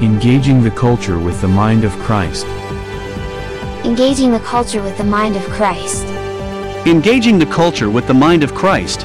Engaging the culture with the mind of Christ. Engaging the culture with the mind of Christ. Engaging the culture with the mind of Christ.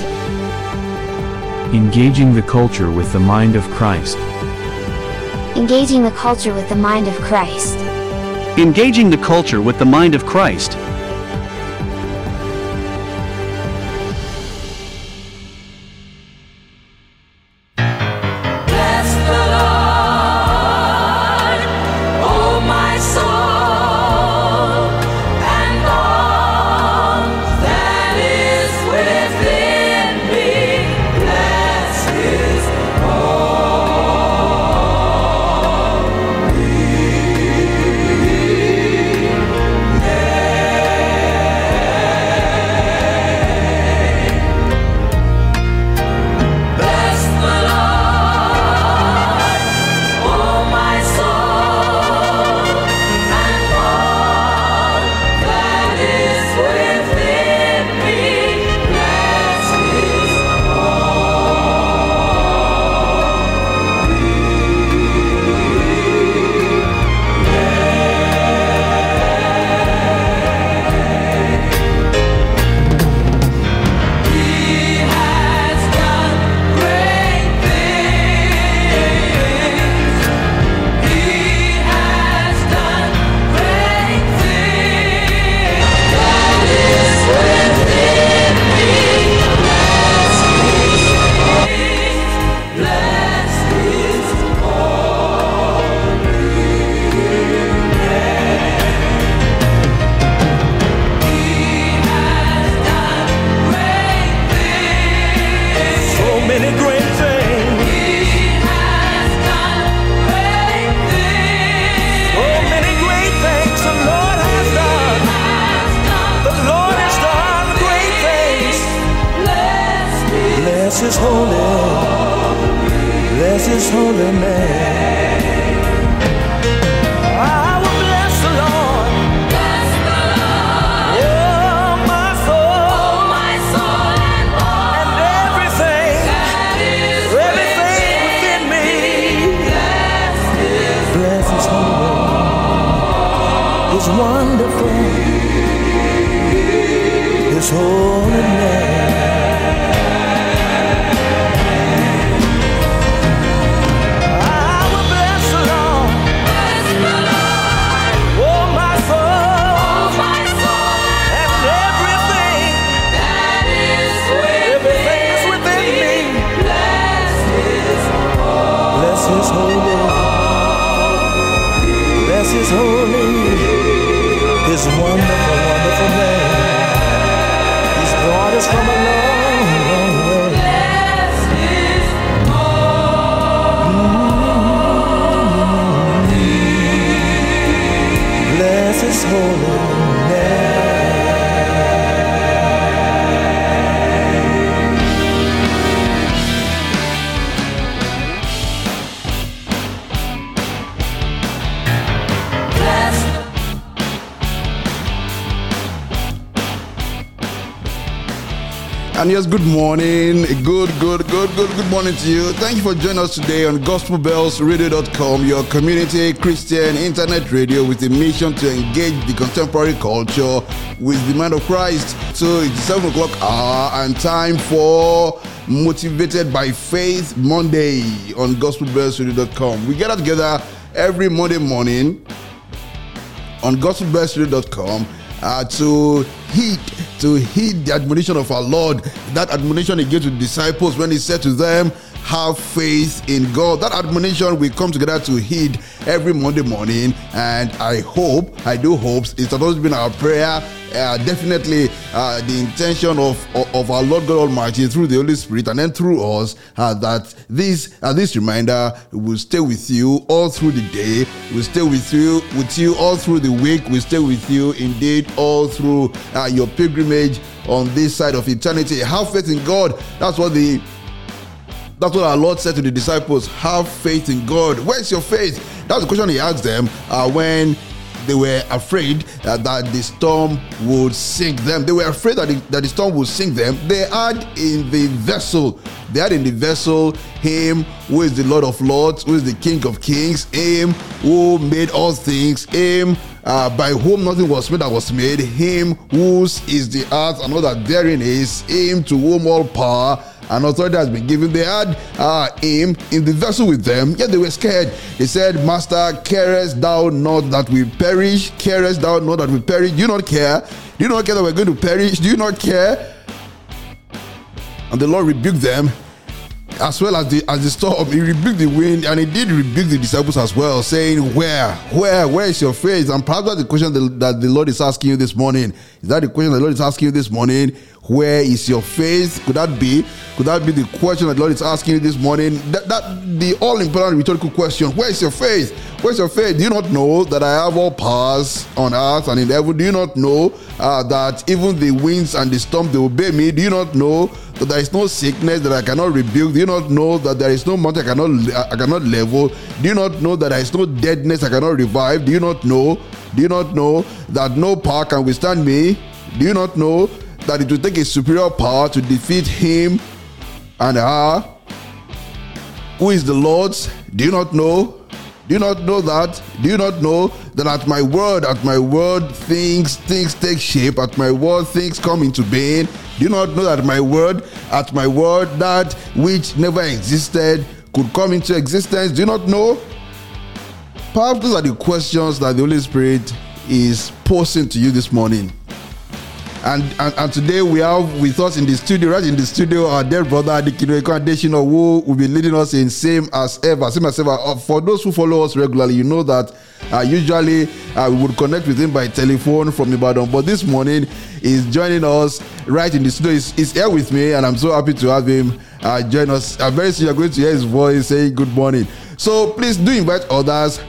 Engaging the culture with the mind of Christ. Engaging the culture with the mind of Christ. Engaging the culture with the mind of Christ. Wonderful, yes, good morning. Good, good, good, good, good morning to you. Thank you for joining us today on gospelbellsradio.com, your community Christian internet radio with a mission to engage the contemporary culture with the mind of Christ. So it's 7 o'clock hour and time for Motivated by Faith Monday on gospelbellsradio.com. We gather together every Monday morning on gospelbellsradio.com uh, to heed to heed the admonition of our Lord. That admonition he gave to the disciples when he said to them, have faith in God. That admonition we come together to heed every Monday morning, and I hope, I do hope, it's always been our prayer. Uh, definitely, uh, the intention of, of our Lord God Almighty through the Holy Spirit and then through us uh, that this uh, this reminder will stay with you all through the day. Will stay with you with you all through the week. Will stay with you indeed all through uh, your pilgrimage on this side of eternity. Have faith in God. That's what the that's what our Lord said to the disciples. Have faith in God. Where's your faith? That's the question he asked them uh, when they were afraid uh, that the storm would sink them. They were afraid that the, that the storm would sink them. They had in the vessel, they had in the vessel him who is the Lord of Lords, who is the King of Kings, him who made all things, him uh, by whom nothing was made that was made, him whose is the earth and all that therein is, him to whom all power and authority has been given. They had uh, him in the vessel with them, yet they were scared. They said, Master, carest thou not that we perish? Carest thou not that we perish? Do you not care? Do you not care that we're going to perish? Do you not care? And the Lord rebuked them as well as the as the storm, he rebuked the wind and he did rebuke the disciples as well, saying, Where, where, where is your faith? And perhaps that's the question that, that the Lord is asking you this morning. Is that the question the Lord is asking you this morning? Where is your faith? Could that be? Could that be the question that Lord is asking you this morning? That, that the all important rhetorical question. Where is your faith? Where's your faith? Do you not know that I have all powers on earth and in heaven? Do you not know uh, that even the winds and the storm they obey me? Do you not know that there is no sickness that I cannot rebuke? Do you not know that there is no mountain I cannot I cannot level? Do you not know that there is no deadness I cannot revive? Do you not know? Do you not know that no power can withstand me? Do you not know that it will take a superior power to defeat him and her? Who is the Lord's? Do you not know? Do you not know that? Do you not know that at my word, at my word, things things take shape. At my word, things come into being. Do you not know that my word, at my word, that which never existed could come into existence? Do you not know? Perhaps those are the questions that the Holy Spirit is posing to you this morning. And, and and today we have with us in the studio, right in the studio, our dear brother Adikino Adeshino, who will be leading us in same as ever, same as ever. Uh, for those who follow us regularly, you know that uh, usually uh, we would connect with him by telephone from Ibadan, but this morning he's joining us right in the studio. He's, he's here with me, and I'm so happy to have him uh, join us. Uh, very soon you're going to hear his voice saying good morning. So please do invite others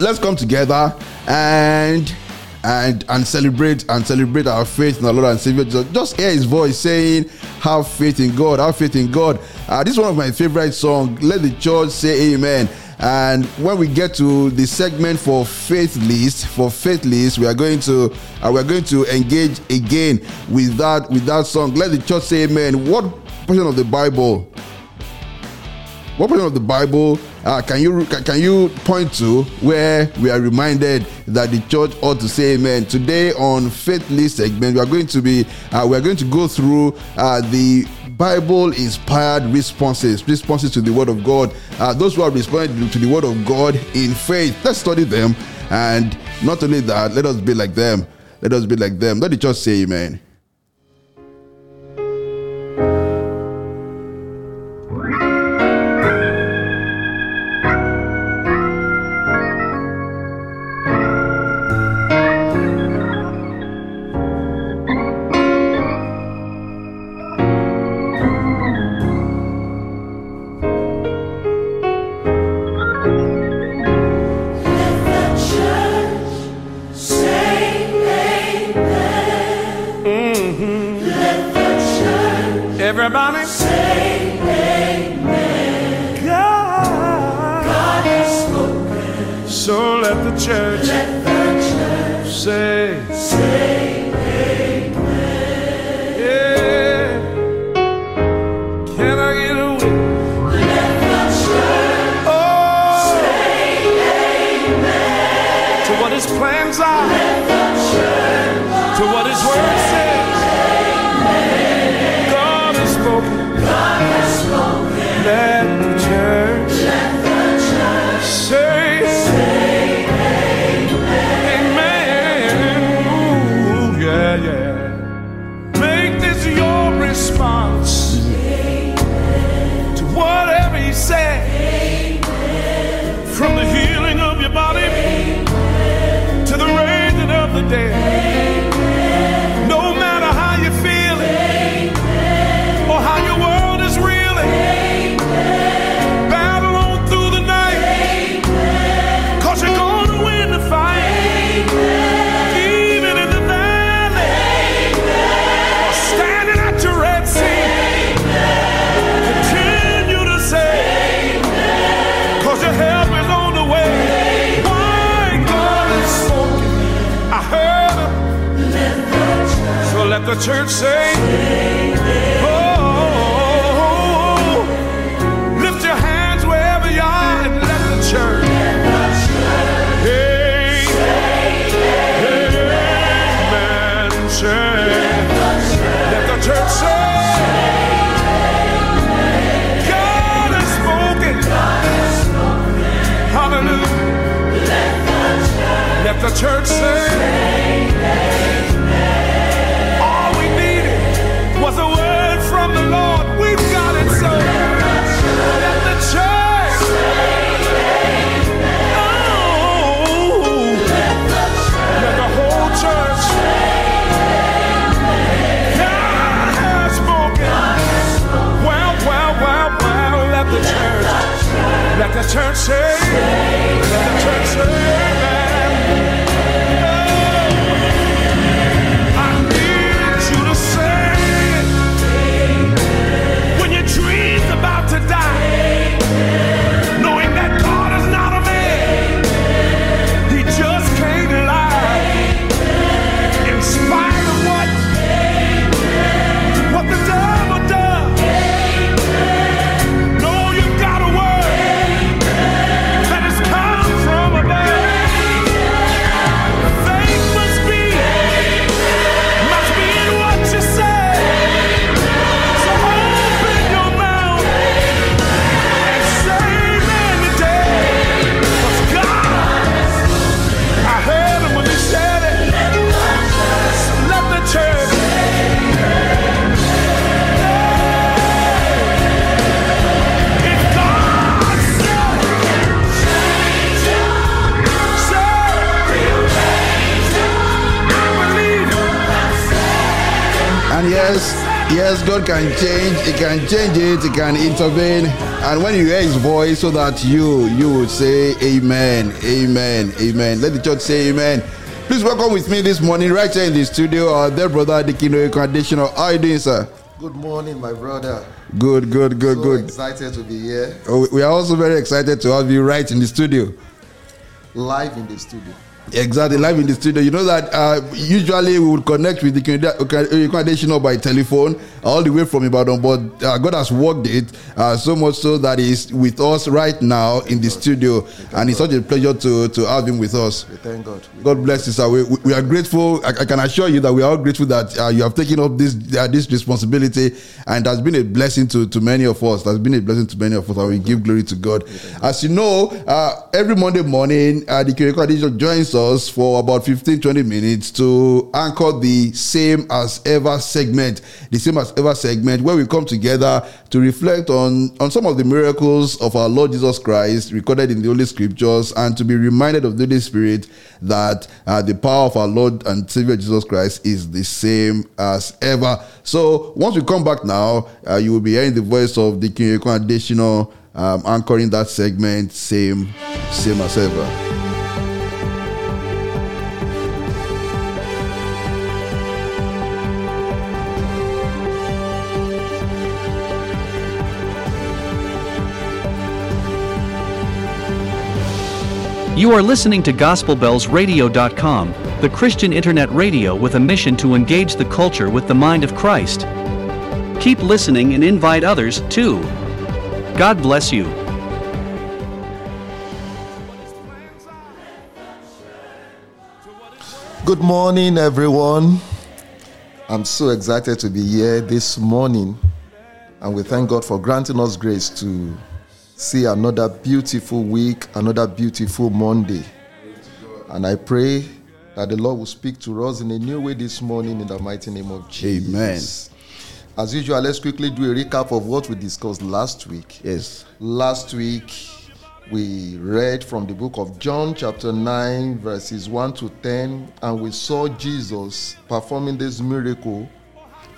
let's come together and and and celebrate and celebrate our faith in our Lord and Savior. Just, just hear His voice saying, "Have faith in God. Have faith in God." Uh, this is one of my favorite songs. Let the church say Amen. And when we get to the segment for faith list, for faith list, we are going to uh, we are going to engage again with that with that song. Let the church say Amen. What portion of the Bible what portion of the Bible uh, can you can, you point to where we are reminded that the church ought to say Amen? Today on Faith List segment, we are going to be uh, we are going to go through uh, the Bible inspired responses, responses to the Word of God. Uh, those who are responding to the Word of God in faith. Let's study them, and not only that, let us be like them. Let us be like them. Let the church say Amen. Church say, Oh, lift your hands wherever you are and let the church. Hey. Say, let the church say, God has spoken. Hallelujah. Let the church say, say. God can change. He can change it. He can intervene. And when you hear His voice, so that you you would say Amen, Amen, Amen. Let the church say Amen. Please welcome with me this morning, right here in the studio, our dear brother the Dikino Conditioner. How are you doing, sir? Good morning, my brother. Good, good, good, so good. excited to be here, Oh, We are also very excited to have you right in the studio. live in the studio. Exactly, live in the studio. You know that uh, usually we would connect with the congregation by telephone all the way from Ibadan, but uh, God has worked it uh, so much so that He's with us right now in the studio, and it's such a pleasure to to have Him with us. We thank God. God bless you, sir. We, we- we are grateful. I, I can assure you that we are all grateful that uh, you have taken up this uh, this responsibility, and has been a blessing to, to many of us. It has been a blessing to many of us, and we give glory to God. As you know, uh, every Monday morning, uh, the Kiriko joins us for about 15 20 minutes to anchor the same as ever segment, the same as ever segment, where we come together to reflect on, on some of the miracles of our Lord Jesus Christ recorded in the Holy Scriptures and to be reminded of the Holy Spirit that uh, the power of our Lord and Savior Jesus Christ is the same as ever. So once we come back now, uh, you will be hearing the voice of the King additional um, anchoring that segment, same, same as ever. You are listening to GospelBellsRadio.com, the Christian internet radio with a mission to engage the culture with the mind of Christ. Keep listening and invite others, too. God bless you. Good morning, everyone. I'm so excited to be here this morning, and we thank God for granting us grace to see another beautiful week, another beautiful Monday. And I pray that the Lord will speak to us in a new way this morning in the mighty name of Jesus. Amen. As usual, let's quickly do a recap of what we discussed last week. Yes. Last week, we read from the book of John, chapter 9, verses 1 to 10, and we saw Jesus performing this miracle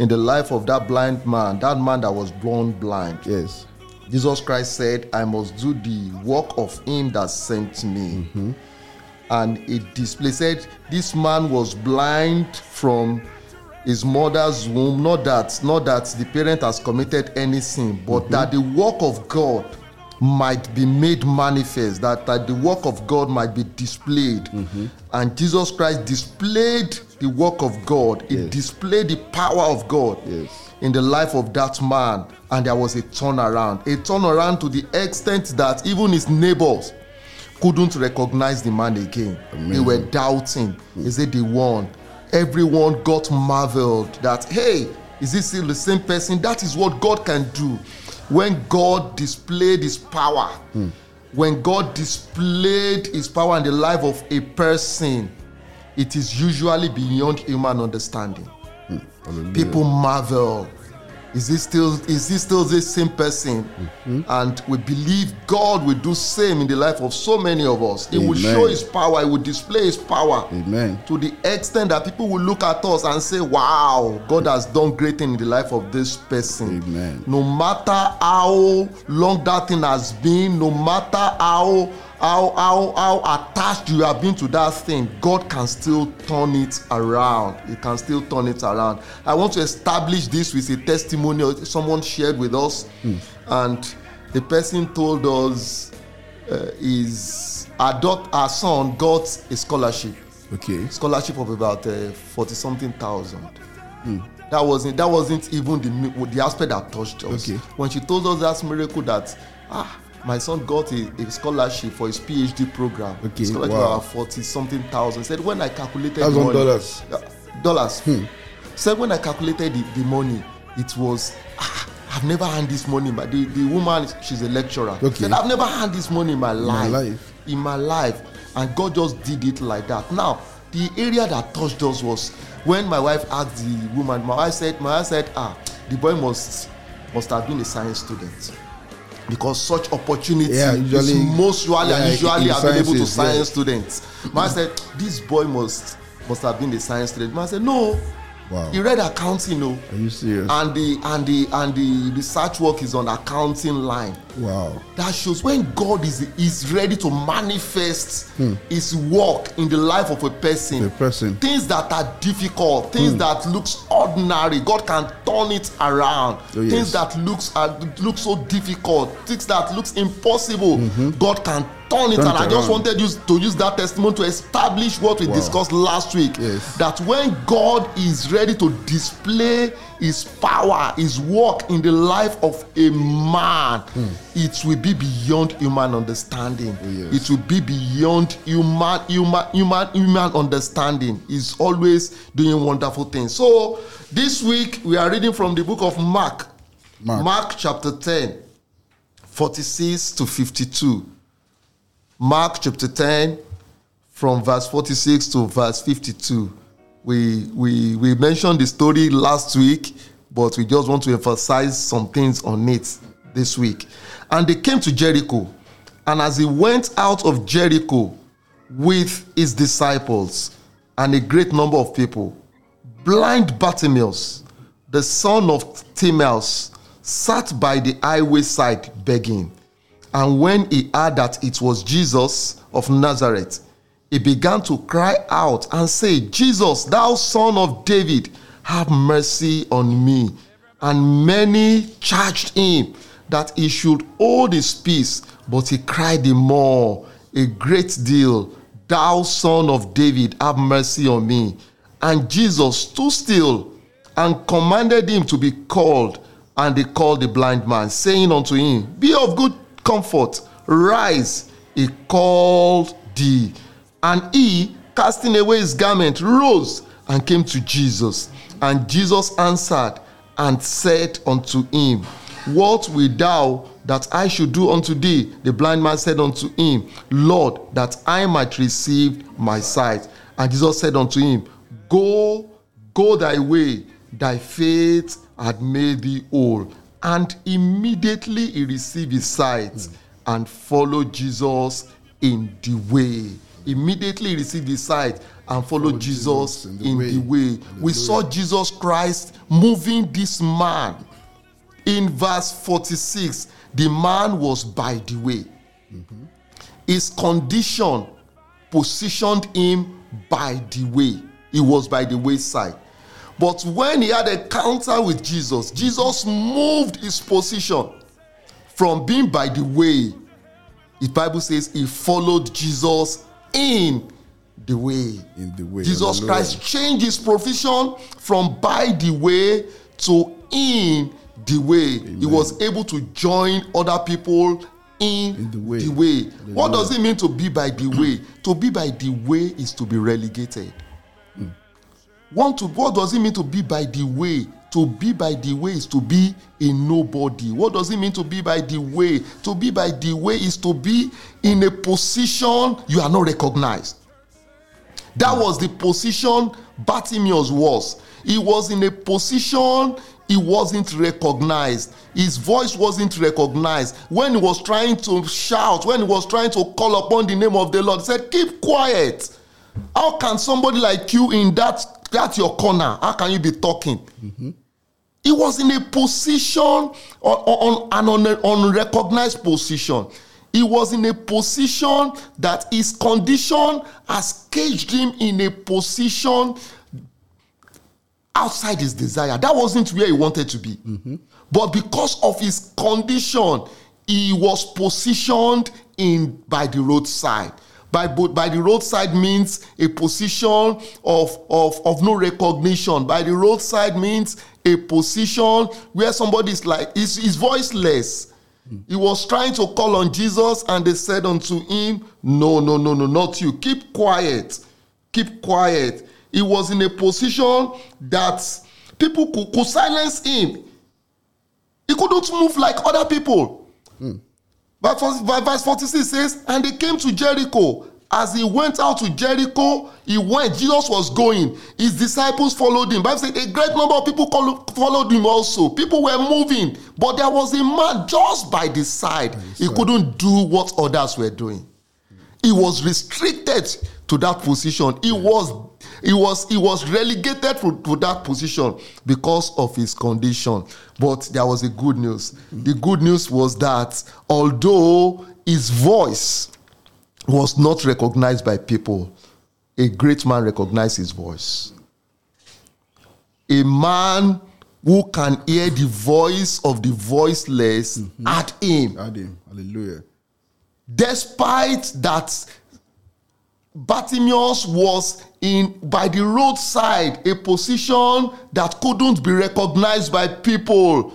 in the life of that blind man, that man that was born blind. Yes. Jesus Christ said, I must do the work of him that sent me. And it displayed, said, this man was blind from his mother's womb. Not that, not that the parent has committed any sin, but that the work of God might be made manifest, that, that the work of God might be displayed. Mm-hmm. And Jesus Christ displayed the work of God. It Yes. displayed the power of God Yes. in the life of that man and there was a turnaround. A turnaround to the extent that even his neighbors couldn't recognize the man again. They were doubting. Mm. Is it the one? Everyone got marveled that hey is this still the same person? That is what god can do when god displayed his power when god displayed his power in the life of a person it is usually beyond human understanding. Hmm. People marvel is this still is this still the same person? Mm-hmm. And we believe god will do same in the life of so many of us. He will show his power he will display his power Amen. to the extent that people will look at us and say wow god has done great thing in the life of this person. Amen. no matter how long that thing has been no matter how how how how attached you have been to that thing god can still turn it around he can still turn it around i want to establish this with a testimony someone shared with us and the person told us uh, his adopt our son got a scholarship Okay. scholarship of about forty something thousand. That wasn't that wasn't even the the aspect that touched us. Okay. When she told us that miracle that ah my son got a, a scholarship for his PhD program. Okay, Scholarship wow. of forty something thousand. Said when I calculated the Thousand money- dollars. Hmm. uh, dollars. Said when I calculated the, the money, it was ah, I've never had this money. But the, the woman, she's a lecturer. Okay. Said I've never had this money in my life. my life. In my life, and God just did it like that. Now, the area that touched us was when my wife asked the woman. My wife said, "My wife said, ah, the boy must must have been a science student." Because such opportunity Yeah, usually- is most usually yeah, and usually available to science yeah. students. Man said, This boy must must have been a science student. Man said, No. Wow. He read accounting, no. Are you serious? And the and the and the research work is on accounting line. Wow. That shows when God is is ready to manifest hmm. his work in the life of a person. A person. Things that are difficult, things hmm. that looks ordinary, God can turn it around. Oh, yes. Things that looks are look so difficult, things that looks impossible, mm-hmm. God can turn it Turn around. I just wanted you to use that testimony to establish what we Wow. discussed last week. Yes. That when God is ready to display his power, his work in the life of a man, it will be beyond human understanding. Yes. It will be beyond human, human, human, human understanding. He's always doing wonderful things. So this week we are reading from the book of Mark. Mark. Mark chapter 10, 46 to 52. Mark chapter 10, from verse 46 to verse 52. We, we, we mentioned the story last week, but we just want to emphasize some things on it this week. And they came to Jericho, and as he went out of Jericho with his disciples and a great number of people, blind Bartimaeus, the son of Timaeus, sat by the highway side begging. And when he heard that it was Jesus of Nazareth, he began to cry out and say, Jesus, thou son of David, have mercy on me. And many charged him that he should hold his peace, but he cried the more, a great deal, Thou son of David, have mercy on me. And Jesus stood still and commanded him to be called. And they called the blind man, saying unto him, Be of good comfort, rise. He called thee. And he, casting away his garment, rose and came to Jesus. And Jesus answered and said unto him, What wilt thou that I should do unto thee? The blind man said unto him, Lord, that I might receive my sight. And Jesus said unto him, Go, go thy way, thy faith had made thee whole. And immediately he received his sight and followed Jesus in the way. Immediately received his sight and followed Jesus, Jesus in the way. We saw Jesus Christ moving this man. In verse 46, the man was by the way. Mm-hmm. His condition positioned him by the way. He was by the wayside. But when he had a encounter with Jesus, Jesus moved his position from being by the way. The Bible says he followed Jesus in the way. In the way. Jesus Hallelujah. Christ changed his profession from by the way to in the way. He was able to join other people in, In the way. the way. What does it mean to be by the way? to be by the way is to be relegated. Hmm. Want to, what does it mean to be by the way? To be by the way is to be a nobody. What does it mean to be by the way? To be by the way is to be in a position you are not recognized. That was the position Bartimaeus was. He was in a position he wasn't recognized. His voice wasn't recognized. When he was trying to shout, when he was trying to call upon the name of the Lord, he said, Keep quiet. How can somebody like you in that, that your corner, how can you be talking? Mm-hmm. He was in a position, on, on, an un- unrecognized position. He was in a position that his condition has caged him in a position outside his desire. That wasn't where he wanted to be. Mm-hmm. But because of his condition, he was positioned in by the roadside. By, by the roadside means a position of, of, of no recognition. By the roadside means a position where somebody is like, is, is voiceless. He was trying to call on Jesus, and they said unto him, No, no, no, no, not you. Keep quiet. Keep quiet. He was in a position that people could, could silence him. He couldn't move like other people. But verse 46 says, And they came to Jericho. As he went out to Jericho, he went. Jesus was going. His disciples followed him. Bible said a great number of people followed him also. People were moving, but there was a man just by the side. He couldn't do what others were doing. He was restricted to that position. He was he was he was relegated to, to that position because of his condition. But there was a good news. Mm. The good news was that although his voice was not recognized by people, a great man recognized his voice. A man who can hear the voice of the voiceless mm-hmm. at him Adam. Hallelujah. despite that Bartimaeus was in by the roadside a position that couldn't be recognized by people.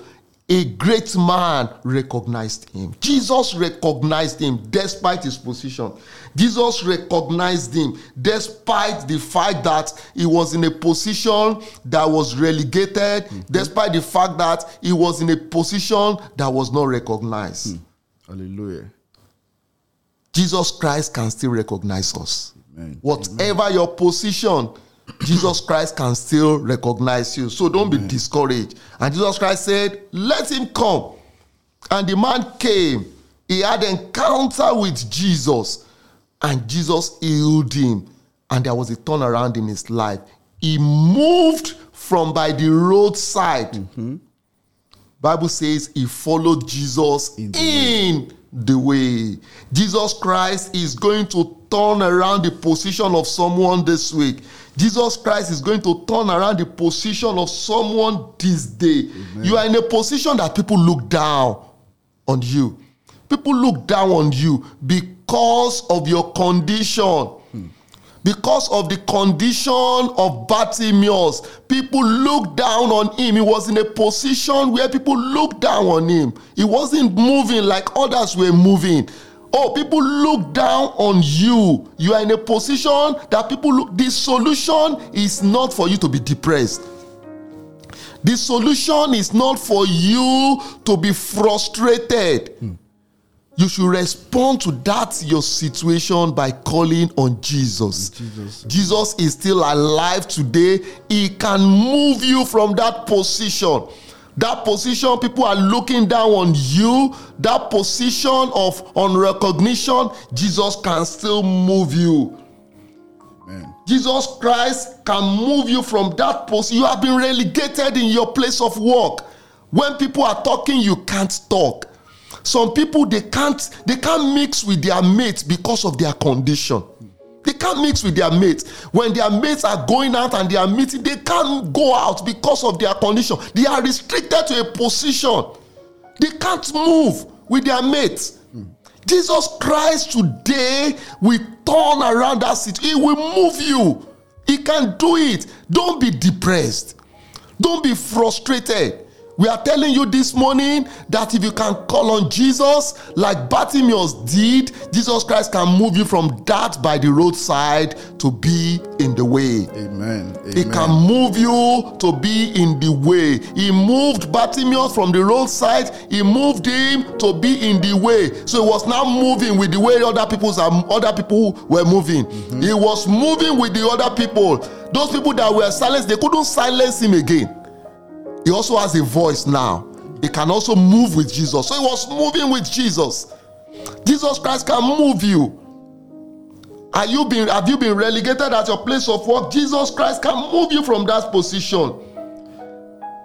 A great man recognized him. Jesus recognized him despite his position. Jesus recognized him despite the fact that he was in a position that was relegated mm-hmm. despite the fact that he was in a position that was not recognized. Hmm. Hallelujah. Jesus Christ can still recognize us. Amen. Whatever your position, Jesus Christ can still recognize you. So don't be discouraged. And Jesus Christ said, Let him come. And the man came. He had an encounter with Jesus. And Jesus healed him. And there was a turnaround in his life. He moved from by the roadside. Mm-hmm. Bible says he followed Jesus in the, way. Jesus Christ is going to turn around the position of someone this week. Jesus Christ is going to turn around the position of someone this day. You are in a position that people look down on you. People look down on you because of your condition. Because of the condition of Bartimaeus, people looked down on him. He was in a position where people looked down on him. He wasn't moving like others were moving. Oh, people look down on you. You are in a position that people look. The solution is not for you to be depressed. The solution is not for you to be frustrated. Hmm. You should respond to that your situation by calling on Jesus. Jesus. is still alive today. He can move you from that position. That position, people are looking down on you. That position of unrecognition, Jesus can still move you. Jesus Christ can move you from that position. You have been relegated in your place of work. When people are talking, you can't talk. Some people they can't they can't mix with their mates because of their condition. They can't mix with their mates. When their mates are going out and they are meeting, they can't go out because of their condition. They are restricted to a position. They can't move with their mates. Jesus Christ today will turn around that situation. He will move you. He can do it. Don't be depressed. Don't be frustrated. We are telling you this morning that if you can call on Jesus like Bartimaeus did, Jesus Christ can move you from that by the roadside to be in the way. Amen. He can move you to be in the way. He moved Bartimaeus from the roadside. He moved him to be in the way. So he was now moving with the way other people's other people were moving. Mm-hmm. He was moving with the other people. Those people that were silenced, they couldn't silence him again. He also has a voice now. He can also move with Jesus. So he was moving with Jesus. Jesus Christ can move you. Are you been, have you been relegated at your place of work? Jesus Christ can move you from that position.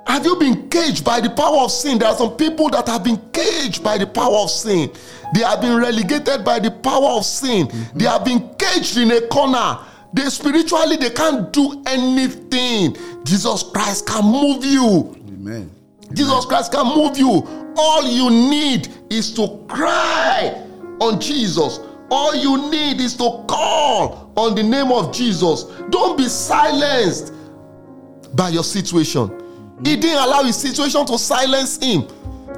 Have you been caged by the power of sin? There are some people that have been caged by the power of sin. They have been relegated by the power of sin. They have been caged in a corner. They spiritually they can't do anything. Jesus Christ can move you. Amen. Jesus Christ can move you. All you need is to cry on Jesus. All you need is to call on the name of Jesus. Don't be silenced by your situation. He didn't allow his situation to silence him.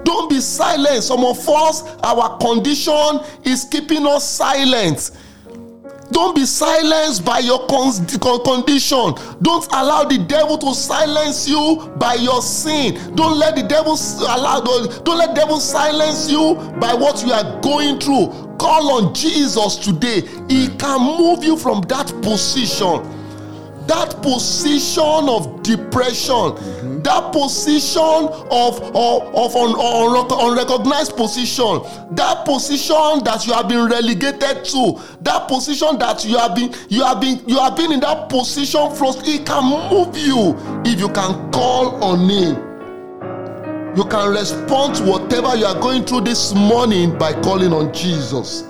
Don't be silent. Some of us, our condition is keeping us silent. Don't be silenced by your con- con- condition. Don't allow the devil to silence you by your sin. Don't let the devil allow don't let devil silence you by what you are going through. Call on Jesus today. He can move you from that position. That position of depression, that position of, of, of un, un- unrecognized position, that position that you have been relegated to, that position that you have been you have been you have been in that position first. He can move you if you can call on him. You can respond to whatever you are going through this morning by calling on Jesus.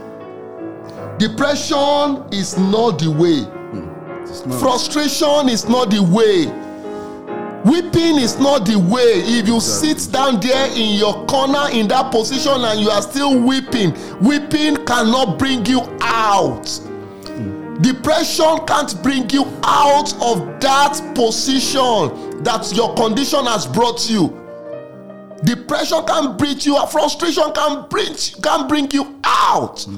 Depression is not the way. Frustration is not the way. Weeping is not the way. If you sit down there in your corner in that position and you are still weeping, weeping cannot bring you out. Depression can't bring you out of that position that your condition has brought you. Depression can't bring you out. Frustration can't bring, can bring you out. Hmm.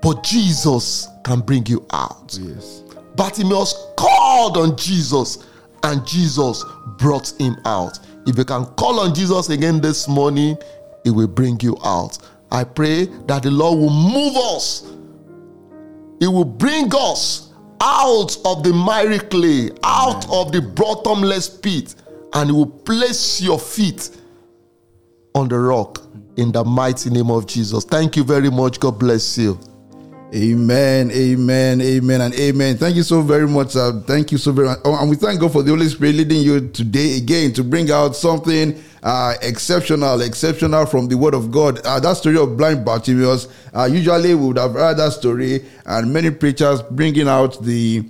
But Jesus can bring you out. Yes. Bartimaeus called on Jesus and Jesus brought him out. If you can call on Jesus again this morning, it will bring you out. I pray that the Lord will move us. He will bring us out of the miry clay, out of the bottomless pit, and He will place your feet on the rock in the mighty name of Jesus. Thank you very much. God bless you. Amen, amen, amen, and amen. Thank you so very much. Uh, thank you so very much. Oh, and we thank God for the Holy Spirit leading you today again to bring out something uh, exceptional, exceptional from the Word of God. Uh, that story of blind Bartimaeus, uh, usually we would have heard that story, and many preachers bringing out the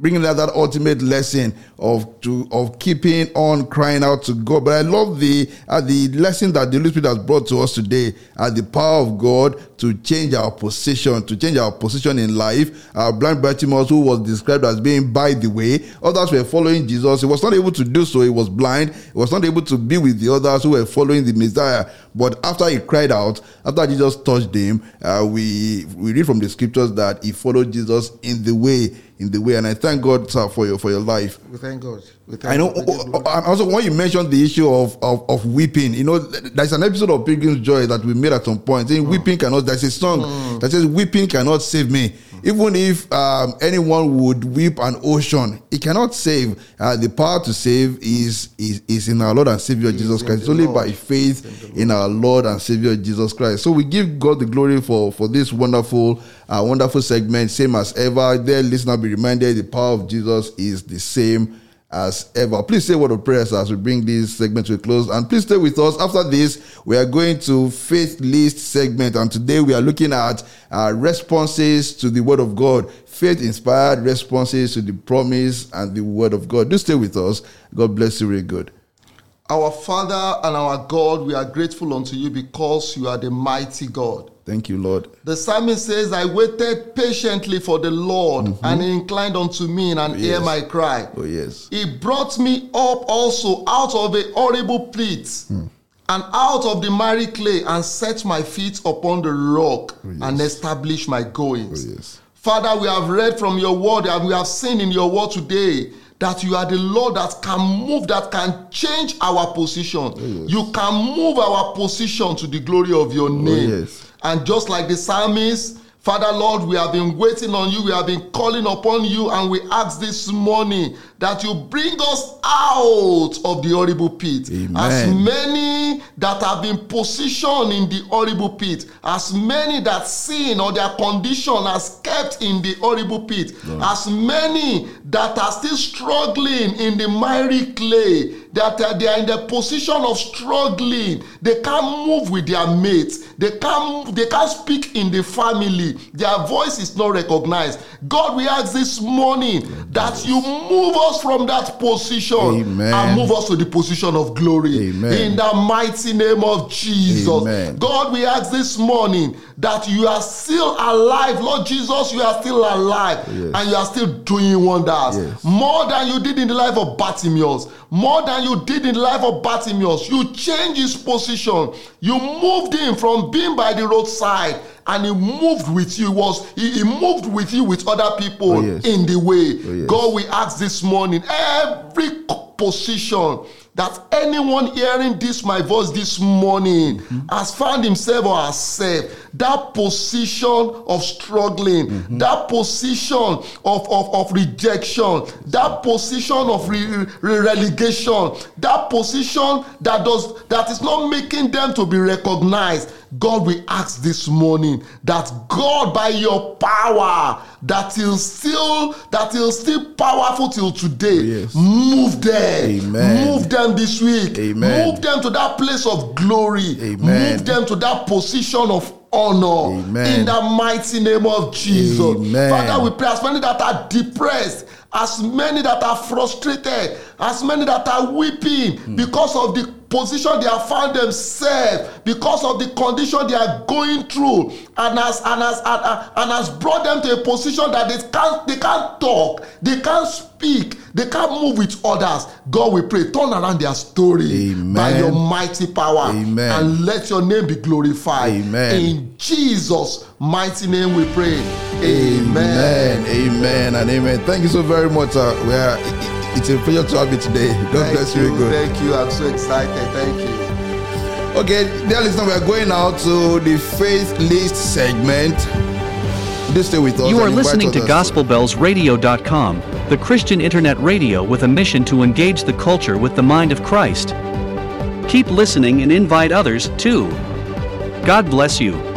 bringing out that ultimate lesson of to of keeping on crying out to God. But I love the uh, the lesson that the Holy Spirit has brought to us today, uh, the power of God to change our position, to change our position in life. Uh, blind Bartimaeus, who was described as being by the way, others were following Jesus. He was not able to do so. He was blind. He was not able to be with the others who were following the Messiah. But after he cried out, after Jesus touched him, uh, we we read from the scriptures that he followed Jesus in the way, in the way. And I thank God sir, for your for your life. We thank God. We thank I know. God. Give oh, oh, oh, Also, when you mentioned the issue of, of, of weeping, you know, there's an episode of Pilgrim's Joy that we made at some point saying, hmm. Weeping cannot, there's a song hmm. that says, Weeping cannot save me. Even if um, anyone would weep an ocean, it cannot save. Uh, the power to save is, is, is in our Lord and Savior Jesus Christ. It's only Lord. by faith in our Lord and Savior Jesus Christ. So we give God the glory for, for this wonderful, uh, wonderful segment, same as ever. There, listener, be reminded the power of Jesus is the same as ever. Please say a word of prayers as we bring this segment to a close. And please stay with us. After this, we are going to faith list segment. And today we are looking at uh, responses to the word of God. Faith inspired responses to the promise and the word of God. Do stay with us. God bless you really good. Our Father and our God, we are grateful unto you because you are the mighty God. Thank you, Lord. The psalmist says, I waited patiently for the Lord, mm-hmm. and he inclined unto me and hear Yes. my cry. Oh, yes. He brought me up also out of a horrible pit hmm. and out of the miry clay and set my feet upon the rock oh, and established my goings. Oh, yes. Father, we have read from your word and we have seen in your word today that you are the Lord that can move, that can change our position. Oh, you can move our position to the glory of your oh, name. yes. And just like the psalmist, Father Lord, we have been waiting on you, we have been calling upon you, and we ask this morning that you bring us out of the horrible pit. Amen. As many that have been positioned in the horrible pit, as many that sin or their condition has kept in the horrible pit, as many that are still struggling in the miry clay, that uh, they are in the position of struggling, they can't move with their mates, they can't they can't speak in the family, their voice is not recognized. God, we ask this morning that you move us from that position Amen. and move us to the position of glory. Amen. In the mighty name of Jesus. God, we ask this morning that you are still alive. Lord Jesus, you are still alive Yes. and you are still doing wonders. Yes. More than you did in the life of Bartimaeus. More than you did in life of Bartimaeus. You changed his position. You moved him from being by the roadside and he moved with you. He Was he, he moved with you with other people Oh, yes. in the way. Oh, yes. God, we ask this morning every position that anyone hearing this my voice this morning Mm-hmm. has found himself or herself that position of struggling Mm-hmm. that position of, of, of rejection that position of re- re- relegation that position that does that is not making them to be recognized god we ask this morning that god by your power that is still that is still powerful till today Yes. move them Amen. move them this week Amen. move them to that place of glory Amen. move them to that position of honor Amen. in the mighty name of jesus Amen. father we pray as many that are depressed as many that are frustrated as many that are weeping Hmm. because of the position they have found themselves because of the condition they are going through and has and has and, and- and has brought them to a position that they can't they can't talk they can't speak they can't move with others god we pray turn around their story Amen. by your mighty power Amen. and let your name be glorified Amen. in jesus mighty name we pray Amen. Amen and amen. Thank you so very much. Uh, we are, it's a pleasure to have you today. God Thank bless you. you, Good. thank you. I'm so excited. Thank you. Okay, dear listener, we are going now to the faith list segment. Do stay with us. You are listening to others. GospelBellsRadio.com, the Christian internet radio with a mission to engage the culture with the mind of Christ. Keep listening and invite others, too. God bless you.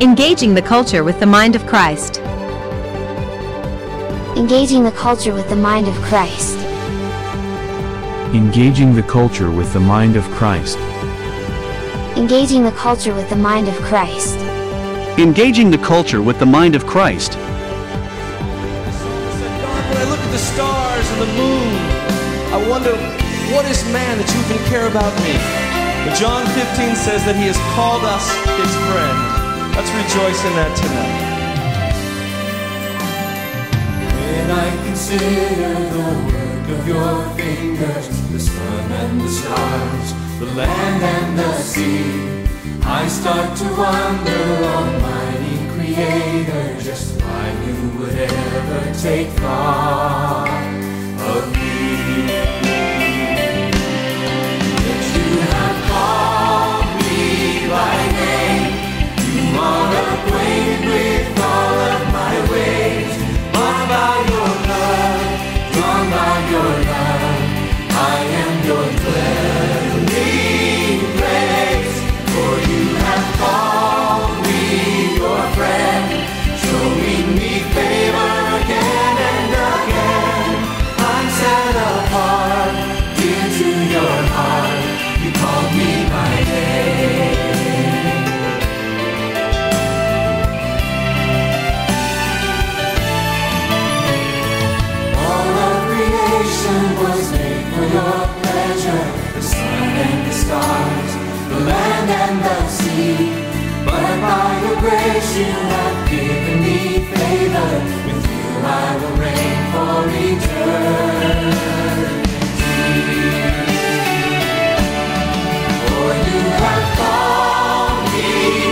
Engaging the culture with the mind of Christ. Engaging the culture with the mind of Christ. Engaging the culture with the mind of Christ. Engaging the culture with the mind of Christ. Engaging the culture with the mind of Christ. said, God, when I look at the stars and the moon, I wonder, what is man that you even care about me? But John 15 says that he has called us his friend. Let's rejoice in that tonight. When I consider the work of your fingers, the sun and the stars, the land and the sea, I start to wonder, Almighty Creator, just why you would ever take thought of me. You and the sea. But by your grace you have given me favor. With you I will reign for eternity. For you have called me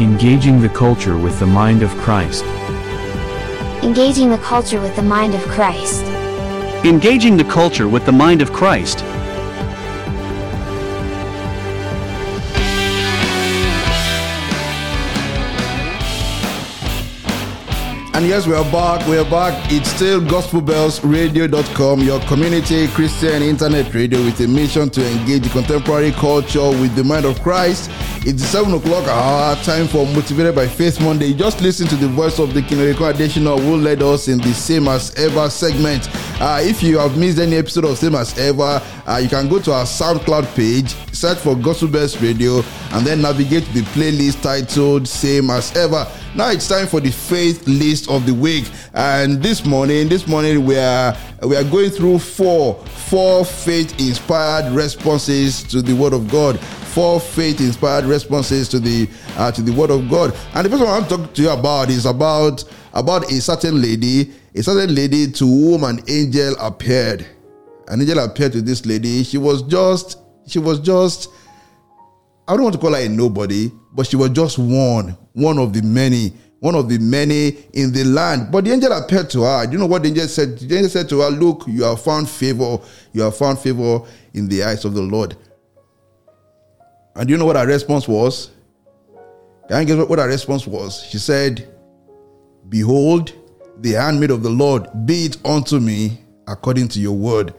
Engaging the culture with the mind of Christ. Engaging the culture with the mind of Christ. Engaging the culture with the mind of Christ. And yes, we are back. We are back. It's still gospelbellsradio.com, your community Christian internet radio with a mission to engage the contemporary culture with the mind of Christ. It's 7 o'clock hour, time for Motivated by Faith Monday. Just listen to the voice of the Deacon Eko Adesina who led us in the Same as Ever segment. Uh, if you have missed any episode of Same as Ever, uh, you can go to our SoundCloud page, search for Gospel Bells Radio, and then navigate the playlist titled Same as Ever. Now it's time for the faith list of the week, and this morning, this morning we are we are going through four four faith inspired responses to the Word of God. Four faith inspired responses to the uh, to the Word of God. And the first one I want to talk to you about is about about a certain lady, a certain lady to whom an angel appeared. An angel appeared to this lady. She was just, she was just, I don't want to call her a nobody, but she was just one, one of the many, one of the many in the land. But the angel appeared to her. Do you know what the angel said? The angel said to her, Look, you have found favor. You have found favor in the eyes of the Lord. And do you know what her response was? Can I guess what her response was? She said, Behold, the handmaid of the Lord, be it unto me according to your word.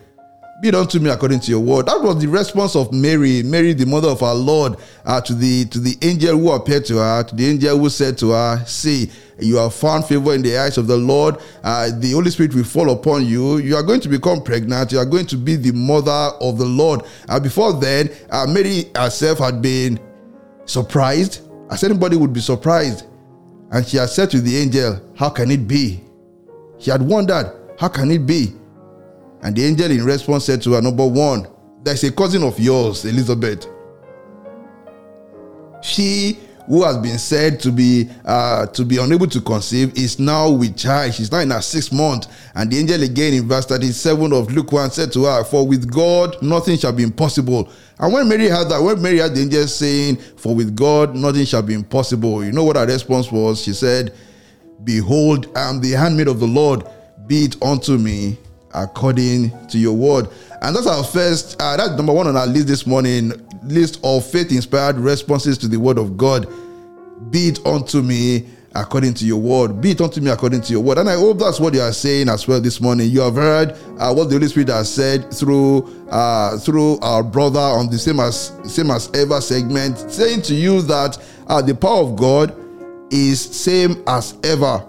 Be it unto me according to your word. That was the response of Mary, Mary, the mother of our Lord, uh, to the to the angel who appeared to her, to the angel who said to her, "See, you have found favor in the eyes of the Lord. Uh, the Holy Spirit will fall upon you. You are going to become pregnant. You are going to be the mother of the Lord." Uh, before then, uh, Mary herself had been surprised, as anybody would be surprised, and she had said to the angel, "How can it be?" She had wondered, "How can it be?" And the angel in response said to her, Number one, there's a cousin of yours, Elizabeth. She who has been said to be uh, to be unable to conceive is now with child. She's now in her sixth month. And the angel again in verse 37 of Luke 1 said to her, For with God nothing shall be impossible. And when Mary heard that, when Mary heard the angel saying, For with God nothing shall be impossible, you know what her response was? She said, Behold, I am the handmaid of the Lord, be it unto me according to your word. And that's our first, uh, that's number one on our list this morning list of faith inspired responses to the word of God. Be it unto me according to your word. Be it unto me according to your word. And I hope that's what you are saying as well this morning. You have heard uh, what the Holy Spirit has said through uh, through our brother on the same as same as ever segment, saying to you that uh, the power of God is same as ever.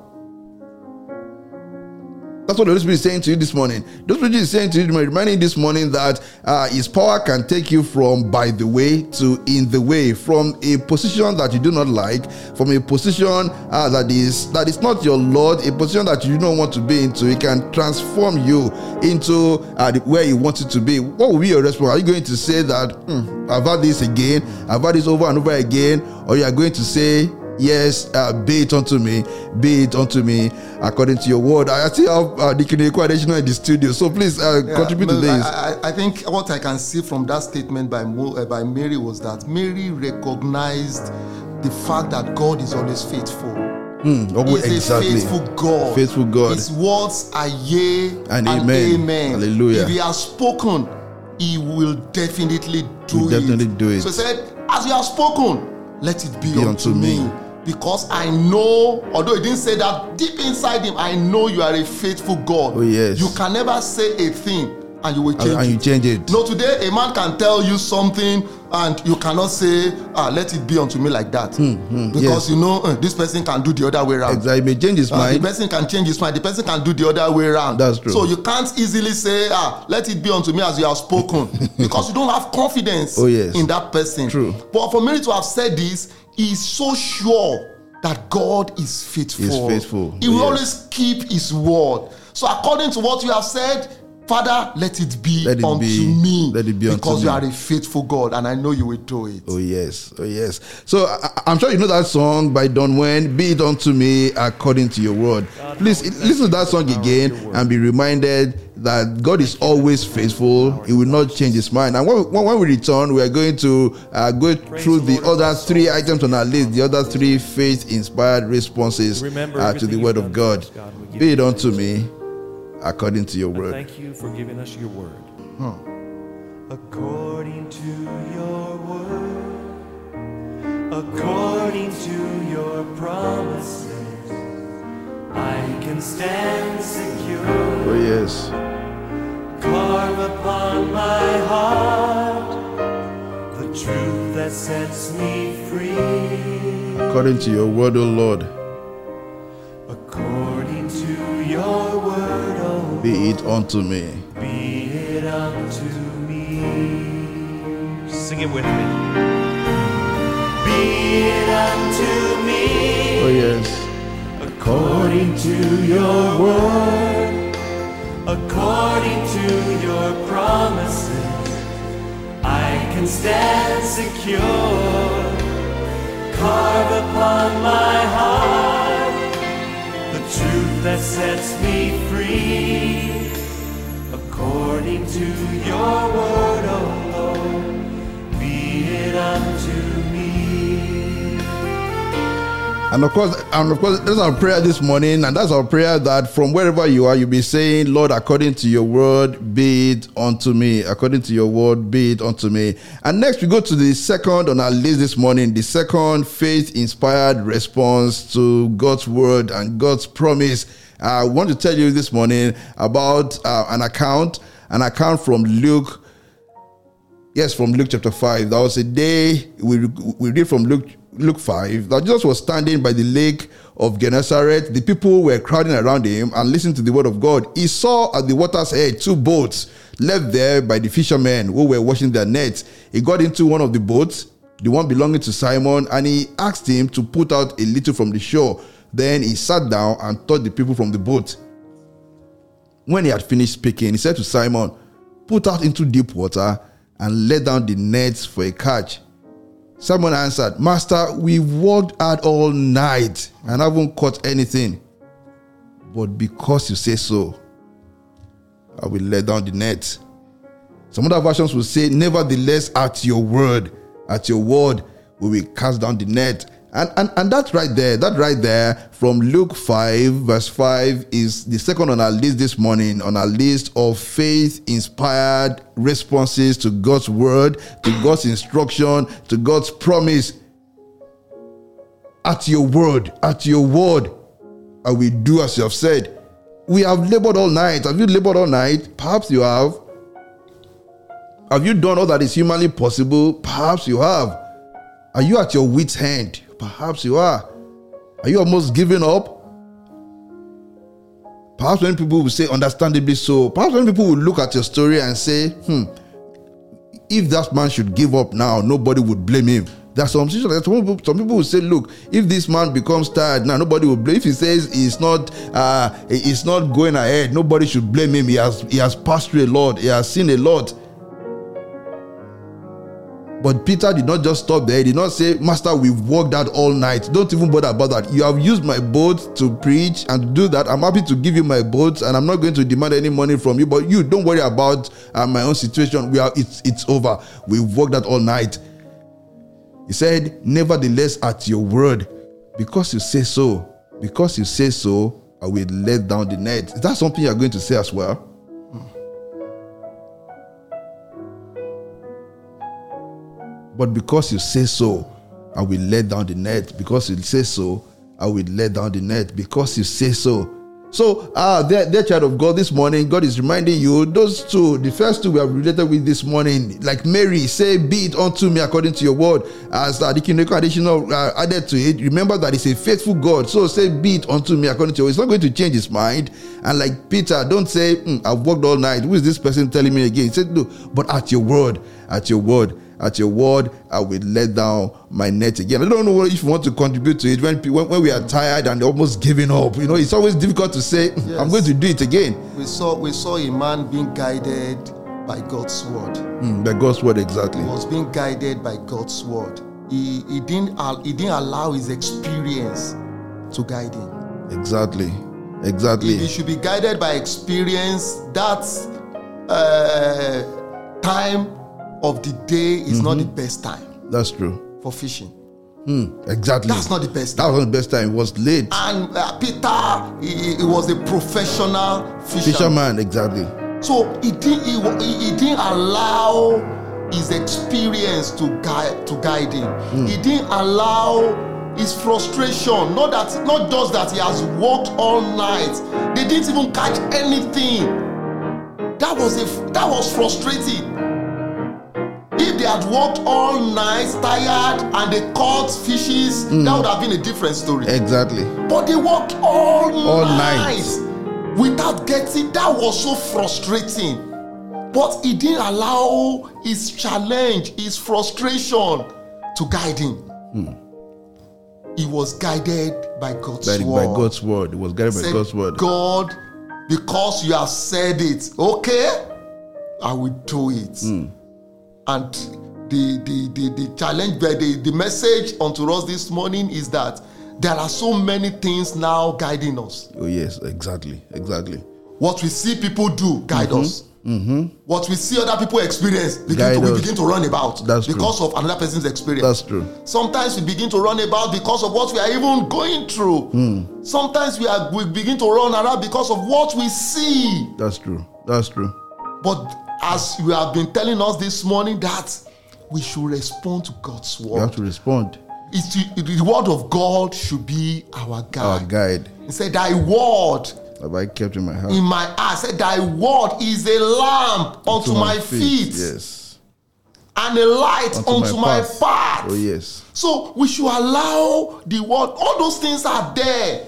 That's what the Holy Spirit is saying to you this morning. The Holy Spirit is saying to you, reminding this morning that uh, His power can take you from by the way to in the way, from a position that you do not like, from a position uh, that is that is not your Lord, a position that you don't want to be into. It can transform you into uh, where you want it to be. What will be your response? Are you going to say that "Hmm, I've had this again, I've had this over and over again, or you are going to say? Yes, uh, be it unto me, be it unto me according to your word. I still have uh, Deacon Eko Adesina in the studio, so please uh, Yeah, contribute to this. I, I- think what I can see from that statement by Mo, uh, by Mary was that Mary recognized the fact that God is always faithful. Oh, He's exactly. a faithful God. Faithful God. His words are yea And amen. amen. Hallelujah. If He has spoken, He will definitely do Will it. definitely do it. So He said, "As you have spoken, let it be, Be unto, unto me." me. Because I know, although he didn't say that deep inside him, I know you are a faithful God. Oh, yes. You can never say a thing and you will change And, and you it. change it. No, today a man can tell you something and you cannot say, ah, let it be unto me like that. because Hmm, yes. you know uh, this person can do the other way around. Exactly. He may change his Uh, the person can change his mind. The person can do the other way around. That's true. So you can't easily say, ah, let it be unto me as you have spoken, because you don't have confidence Oh, yes. in that person. True. But for Mary to have said this, he's so sure that God is faithful. He's faithful. He will Yes. always keep his word. So according to what you have said, Father, let it be Let it unto be- me. let it be unto because you me. are a faithful God, and I know you will do it. Oh yes, oh yes. So I, I- I'm sure you know that song by Don Wayne, "Be it unto me according to your word." Please listen to that song again and be reminded that God is always faithful. He will not change His mind. And when we, when we return, we are going to uh, go through the other three items on our list, the other three faith-inspired responses uh, to the word of God. God. Be it unto praise. me according to your word. Thank you for giving us your word. Huh. According to your word, according to your promises, I can stand secure. Oh yes, Carve upon my heart the truth that sets me free. according to your word, O Lord. According to your word, oh, Be it unto me. be it unto me. Sing it with me. Be it unto me. Oh yes. According to your word, according to your promises, I can stand secure. Carve upon my heart the truth that sets me free. According to your word, O Lord, be it unto me. And of course, and of course, that's our prayer this morning, and that's our prayer that from wherever you are, you'll be saying, Lord, according to your word, be it unto me. According to your word, be it unto me. And next, we go to the second on our list this morning, the second faith-inspired response to God's word and God's promise. I want to tell you this morning about uh, an account, an account from Luke Yes, from Luke chapter 5. That was a day we, we read from Luke, Luke 5 that Jesus was standing by the lake of Gennesaret. The people were crowding around him and listening to the word of God. He saw at the water's edge two boats left there by the fishermen who were washing their nets. He got into one of the boats, the one belonging to Simon, and he asked him to put out a little from the shore. Then he sat down and taught the people from the boat. When he had finished speaking, he said to Simon, Put out into deep water and let down the nets for a catch. Simon answered, Master, we worked hard all night and haven't caught anything. But because you say so, I will let down the net. Some other versions will say, Nevertheless, at your word, at your word, we will cast down the net. And, and, and that right there, that right there from Luke 5, verse 5, is the second on our list this morning, on our list of faith inspired responses to God's word, to God's instruction, to God's promise. At your word, at your word, I will do as you have said. We have labored all night. Have you labored all night? Perhaps you have. Have you done all that is humanly possible? Perhaps you have. Are you at your wit's end? Perhaps you are. Are you almost giving up? Perhaps when people will say, understandably so, perhaps when people will look at your story and say, hmm, if that man should give up now, nobody would blame him. There's some situations. Some people, some people will say, look, if this man becomes tired now, nobody will blame. If he says he's not, uh, he's not going ahead, nobody should blame him. He has, he has passed through a lot. He has seen a lot. But Peter did not just stop there. He did not say, Master, we've worked out all night. Don't even bother about that. You have used my boat to preach and do that. I'm happy to give you my boat and I'm not going to demand any money from you. But you don't worry about uh, my own situation. We are it's it's over. We've worked out all night. He said, Nevertheless, at your word, because you say so, because you say so, I will let down the net. Is that something you're going to say as well? But because you say so, I will let down the net. Because you say so, I will let down the net. Because you say so. So, ah, uh, child of God, this morning, God is reminding you those two, the first two we have related with this morning, like Mary, say, Be it unto me according to your word. As uh, the Deacon Eko Adesina uh, added to it, remember that it's a faithful God. So, say, Be it unto me according to your word. It's not going to change His mind. And like Peter, don't say, mm, I've worked all night. Who is this person telling me again? He said, No, but at your word, at your word at your word, I will let down my net again. I don't know if you want to contribute to it when, when, when we are tired and almost giving up. You know, it's always difficult to say, yes. I'm going to do it again. We saw we saw a man being guided by God's word. Mm, by God's word, exactly. He was being guided by God's word. He, he didn't he didn't allow his experience to guide him. Exactly. Exactly. If he should be guided by experience, that's uh, time of the day is mm-hmm. not the best time. That's true. For fishing. Mm, exactly. That's not the best time. That was the best time. It was late. And uh, Peter, he, he, was a professional fisherman. Fisherman, exactly. So he didn't, he, he, he didn't allow his experience to guide to guide him. Mm. He didn't allow his frustration. Not that, not just that he has worked all night. They didn't even catch anything. That was a that was frustrating if they had worked all night, tired, and they caught fishes, mm. that would have been a different story. Exactly. But they worked all, all night, night without getting. That was so frustrating. But he didn't allow his challenge, his frustration, to guide him. Mm. He was guided by God's by, word. By God's word. He was guided by God's word. God, because you have said it, okay, I will do it. Mm and the the the, the challenge the, the message unto us this morning is that there are so many things now guiding us. Oh, yes, exactly. Exactly. What we see people do guide us. What we see other people experience begin Mm-hmm. To, we begin to run about That's true. because of another person's experience. That's true. Sometimes we begin to run about because of what we are even going through. Hmm. Sometimes we are we begin to run around because of what we see. That's true. That's true. But as you have been telling us this morning, that we should respond to God's We word. have to respond. It's the, the word of God should be our guide. Our guide. He said, Thy word Have I kept in my heart? in my eyes. Said, Thy word is a lamp unto To my, feet, Yes. and a light Unto unto, my, path. path. Oh, yes. So we should allow the word. All those things are there.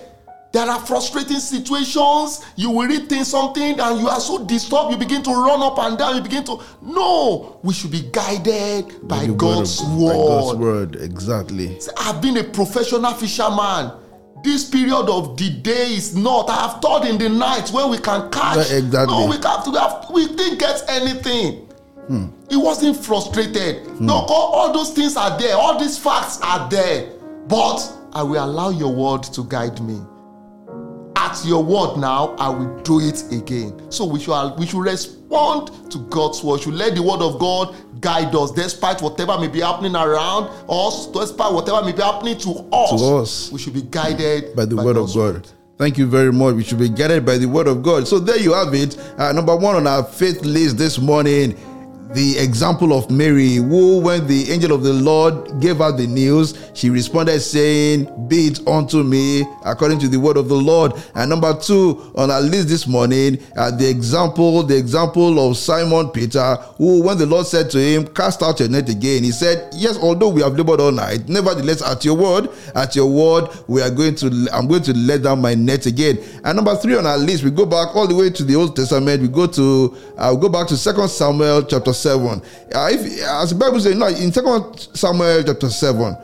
There are frustrating situations. You will read things, something, and you are so disturbed. You begin to run up and down. You begin to no. We should be guided by, The word God's of- word. By God's word. Exactly. I've been a professional fisherman. This period of the day is not. I have thought in the night when we can catch. Yeah, exactly. No, we have to. We, have, we didn't get anything. Hmm. He wasn't frustrated. Hmm. No, all, all those things are there. All these facts are there. But I will allow your word to guide me. At your word now, I will do it again. So we should we should respond to God's word. We should let the word of God guide us, despite whatever may be happening around us, despite whatever may be happening to us. To us. we should be guided by the word God's of God. Thank you very much. We should be guided by the word of God. So there you have it. Uh, number one on our faith list this morning. The example of Mary, who, when the angel of the Lord gave her the news, she responded saying, Be it unto me according to the word of the Lord. And number two on our list this morning, uh, the example, the example of Simon Peter, who, when the Lord said to him, Cast out your net again, he said, Yes, although we have labored all night, nevertheless, at your word, at your word, we are going to, I'm going to let down my net again. And number three on our list, we go back all the way to the Old Testament. We go to, uh, we go back to Second Samuel chapter seven. Uh, if, as the Bible says, no, in Second Samuel chapter seven,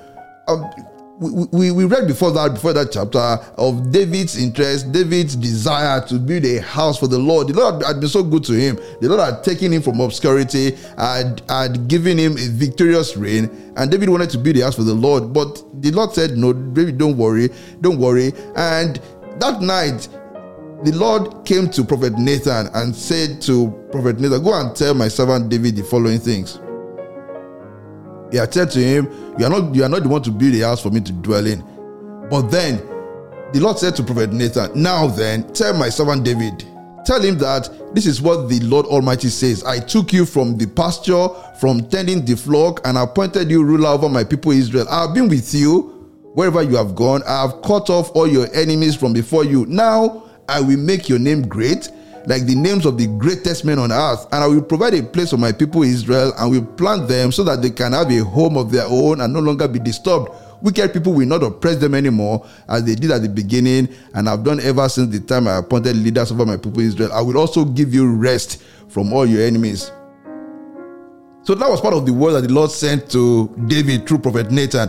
um, we, we, we read before that before that chapter of David's interest, David's desire to build a house for the Lord. The Lord had been so good to him. The Lord had taken him from obscurity, had, had given him a victorious reign, and David wanted to build a house for the Lord. But the Lord said, No, David, don't worry, don't worry. And that night, the Lord came to Prophet Nathan and said to Prophet Nathan, Go and tell my servant David the following things. He had said to him, You are not you are not the one to build a house for me to dwell in. But then the Lord said to Prophet Nathan, Now then, tell my servant David, tell him that this is what the Lord Almighty says. I took you from the pasture, from tending the flock, and appointed you ruler over my people Israel. I have been with you wherever you have gone. I have cut off all your enemies from before you. Now I will make your name great, like the names of the greatest men on earth, and I will provide a place for my people Israel, and will plant them so that they can have a home of their own and no longer be disturbed. Wicked people will not oppress them anymore as they did at the beginning and have done ever since the time I appointed leaders over my people Israel. I will also give you rest from all your enemies. So that was part of the word that the Lord sent to David through Prophet Nathan.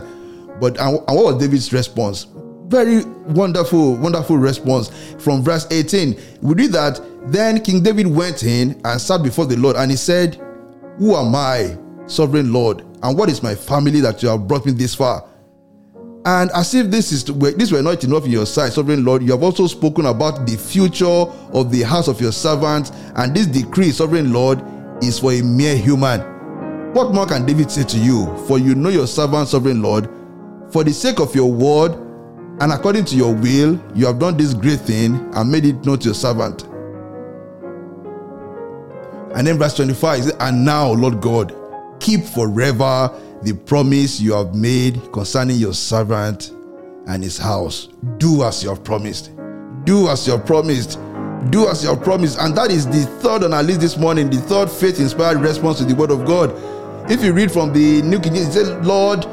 But and, what was David's response? Very wonderful, wonderful response from verse 18. We read that then King David went in and sat before the Lord, and he said, Who am I, sovereign Lord? And what is my family that you have brought me this far? And as if this is this were not enough in your sight, sovereign Lord, you have also spoken about the future of the house of your servant, and this decree, sovereign Lord, is for a mere human. What more can David say to you? For you know your servant, sovereign Lord, for the sake of your word and according to your will, you have done this great thing and made it known to your servant. And then verse 25 says, And now, Lord God, keep forever the promise you have made concerning your servant and his house. Do as you have promised. Do as you have promised. Do as you have promised. And that is the third on our list this morning, the third faith inspired response to the word of God. If you read from the New King James, it says, Lord,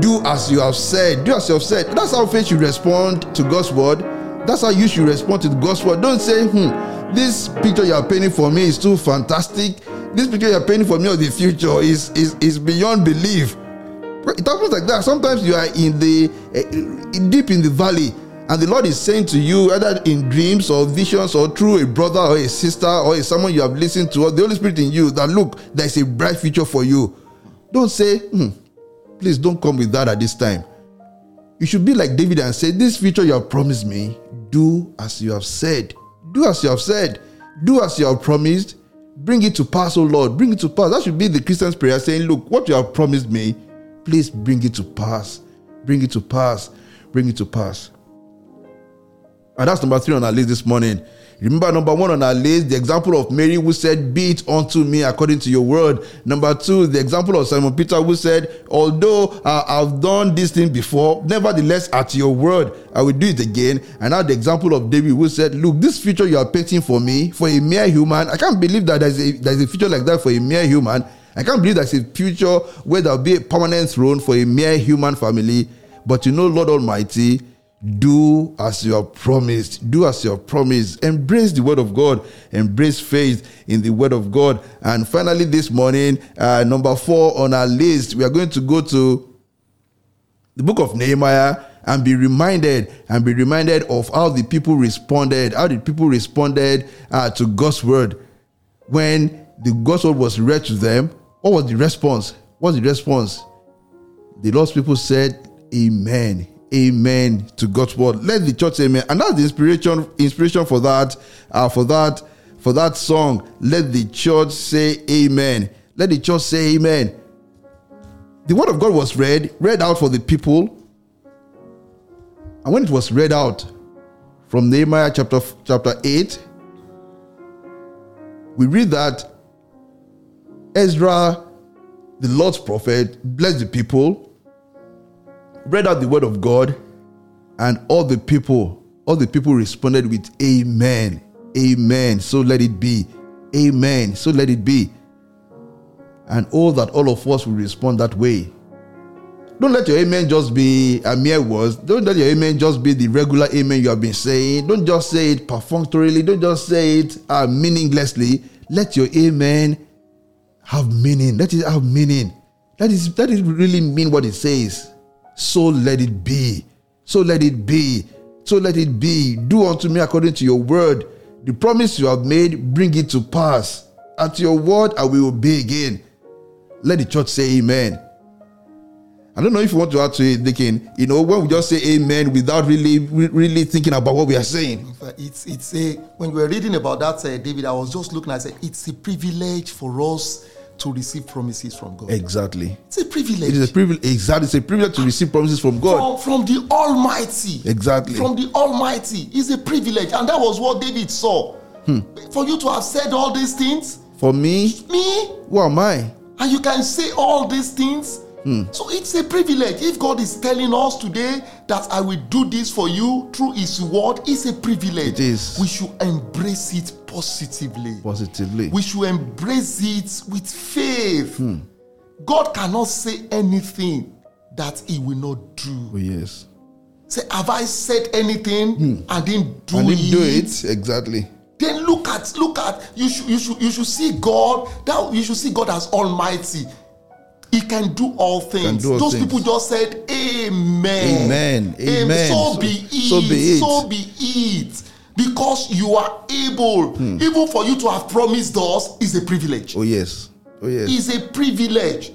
do as you have said. Do as you have said. That's how faith should respond to God's word. That's how you should respond to God's word. Don't say, hmm, this picture you are painting for me is too fantastic. This picture you are painting for me of the future is, is, is beyond belief. It happens like that. Sometimes you are in the uh, deep in the valley, and the Lord is saying to you, either in dreams or visions or through a brother or a sister or someone you have listened to, or the Holy Spirit in you, that look, there is a bright future for you. Don't say, hmm, please don't come with that at this time. you should be like David and say, This future you have promised me, do as you have said. Do as you have said. Do as you have promised. Bring it to pass, oh Lord. Bring it to pass. That should be the Christian's prayer saying, Look, what you have promised me, please bring it to pass. Bring it to pass. Bring it to pass. And that's number three on our list this morning. Remember, number one on our list, the example of Mary who said, Be it unto me according to your word. Number two, the example of Simon Peter who said, Although uh, I've done this thing before, nevertheless, at your word, I will do it again. And now the example of David who said, Look, this future you are painting for me, for a mere human, I can't believe that there's a, there's a future like that for a mere human. I can't believe there's a future where there'll be a permanent throne for a mere human family. But you know, Lord Almighty, do as you have promised. Do as you have promised. Embrace the word of God. Embrace faith in the word of God. And finally, this morning, uh, number four on our list, we are going to go to the book of Nehemiah and be reminded and be reminded of how the people responded. How the people responded uh, to God's word when the word was read to them. What was the response? What was the response? The Lord's people said, Amen amen to God's word. Let the church say amen. And that's the inspiration inspiration for that uh, for that for that song. Let the church say amen. Let the church say amen. The word of God was read, read out for the people. And when it was read out from Nehemiah chapter chapter 8, we read that Ezra, the Lord's prophet, blessed the people read out the word of God, and all the people, all the people responded with Amen. Amen. So let it be. Amen. So let it be. And all that all of us will respond that way. Don't let your amen just be a mere word. Don't let your amen just be the regular amen you have been saying. Don't just say it perfunctorily. Don't just say it uh, meaninglessly. Let your amen have meaning. Let it have meaning. That is that is really mean what it says. So let it be. So let it be. So let it be. Do unto me according to your word. The promise you have made, bring it to pass. At your word, I will obey again. Let the church say amen. I don't know if you want to add to it, Deacon. You know, when we just say amen without really, really thinking about what we are saying. It's, it's a, when we were reading about that, uh, David, I was just looking, I said, it's a privilege for us to receive promises from God. Exactly. It's a privilege. It is a privilege. Exactly. It's a privilege to receive promises from God. From, from the Almighty. Exactly. From the Almighty. It's a privilege. And that was what David saw. Hmm. For you to have said all these things. For me? Me? Who am I? And you can say all these things. Hmm. So it's a privilege. If God is telling us today that I will do this for you through His word, it's a privilege. It is. We should embrace it positively. Positively. We should embrace it with faith. Hmm. God cannot say anything that He will not do. Oh, yes. Say, have I said anything hmm. and didn't do I didn't it? do it exactly. Then look at look at you should you should you should see God that you should see God as Almighty. He can do all things. Do all Those things. people just said, Amen. Amen. Amen. So, So- be it. so be it. So be it. Because you are able, Hmm. even for you to have promised us, is a privilege. Oh yes. Oh yes. Is a privilege.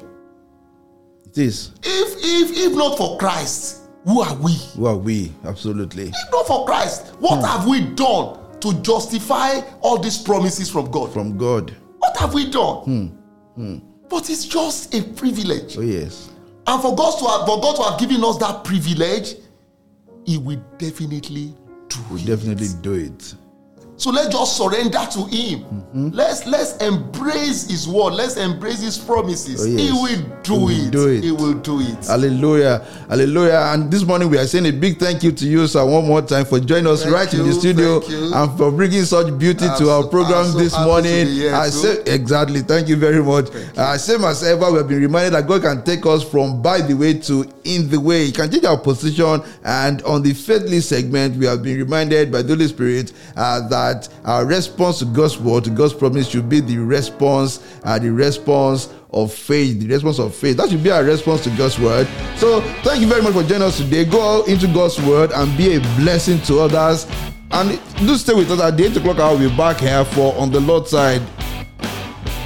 it is. If if if not for Christ, who are we? Who are we? Absolutely. If not for Christ, what have we done to justify all these promises from God? From God. What have we done? Hmm. Hmm. But it's just a privilege. Oh yes. And for God to have, for God to have given us that privilege, He will definitely We it. definitely do it. So let's just surrender to Him. Mm-hmm. Let's let's embrace His word. Let's embrace His promises. Oh, yes. He will do He will it. do it. He will do it. Hallelujah. Hallelujah. And this morning we are saying a big thank you to you, sir, one more time for joining us Thank right in the studio and for bringing such beauty I'm to our program so this morning. I say exactly. Thank you very much. Uh, same as ever, we have been reminded that God can take us from by the way to in the way. He can change our position. And on the faith list segment, we have been reminded by the Holy Spirit uh, that our response to God's word, to God's promise, should be the response, uh, the response of faith, the response of faith. That should be our response to God's word. So thank you very much for joining us today. Go into God's word and be a blessing to others. And do stay with us at the 8 o'clock. I'll be back here for On the Lord's Side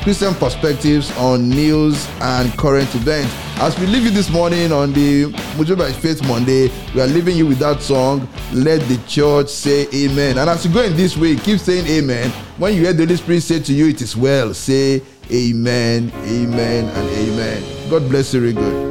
Christian perspectives on news and current events. As we leave you this morning on the Mojo by Faith Monday, we are leaving you with that song, Let the Church Say Amen. And as you go in this way, keep saying Amen. When you hear the Holy Spirit say to you, It is well, say Amen, Amen, and Amen. God bless you, very good.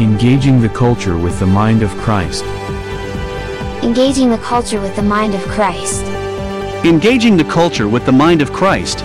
Engaging the culture with the mind of Christ. Engaging the culture with the mind of Christ. Engaging the culture with the mind of Christ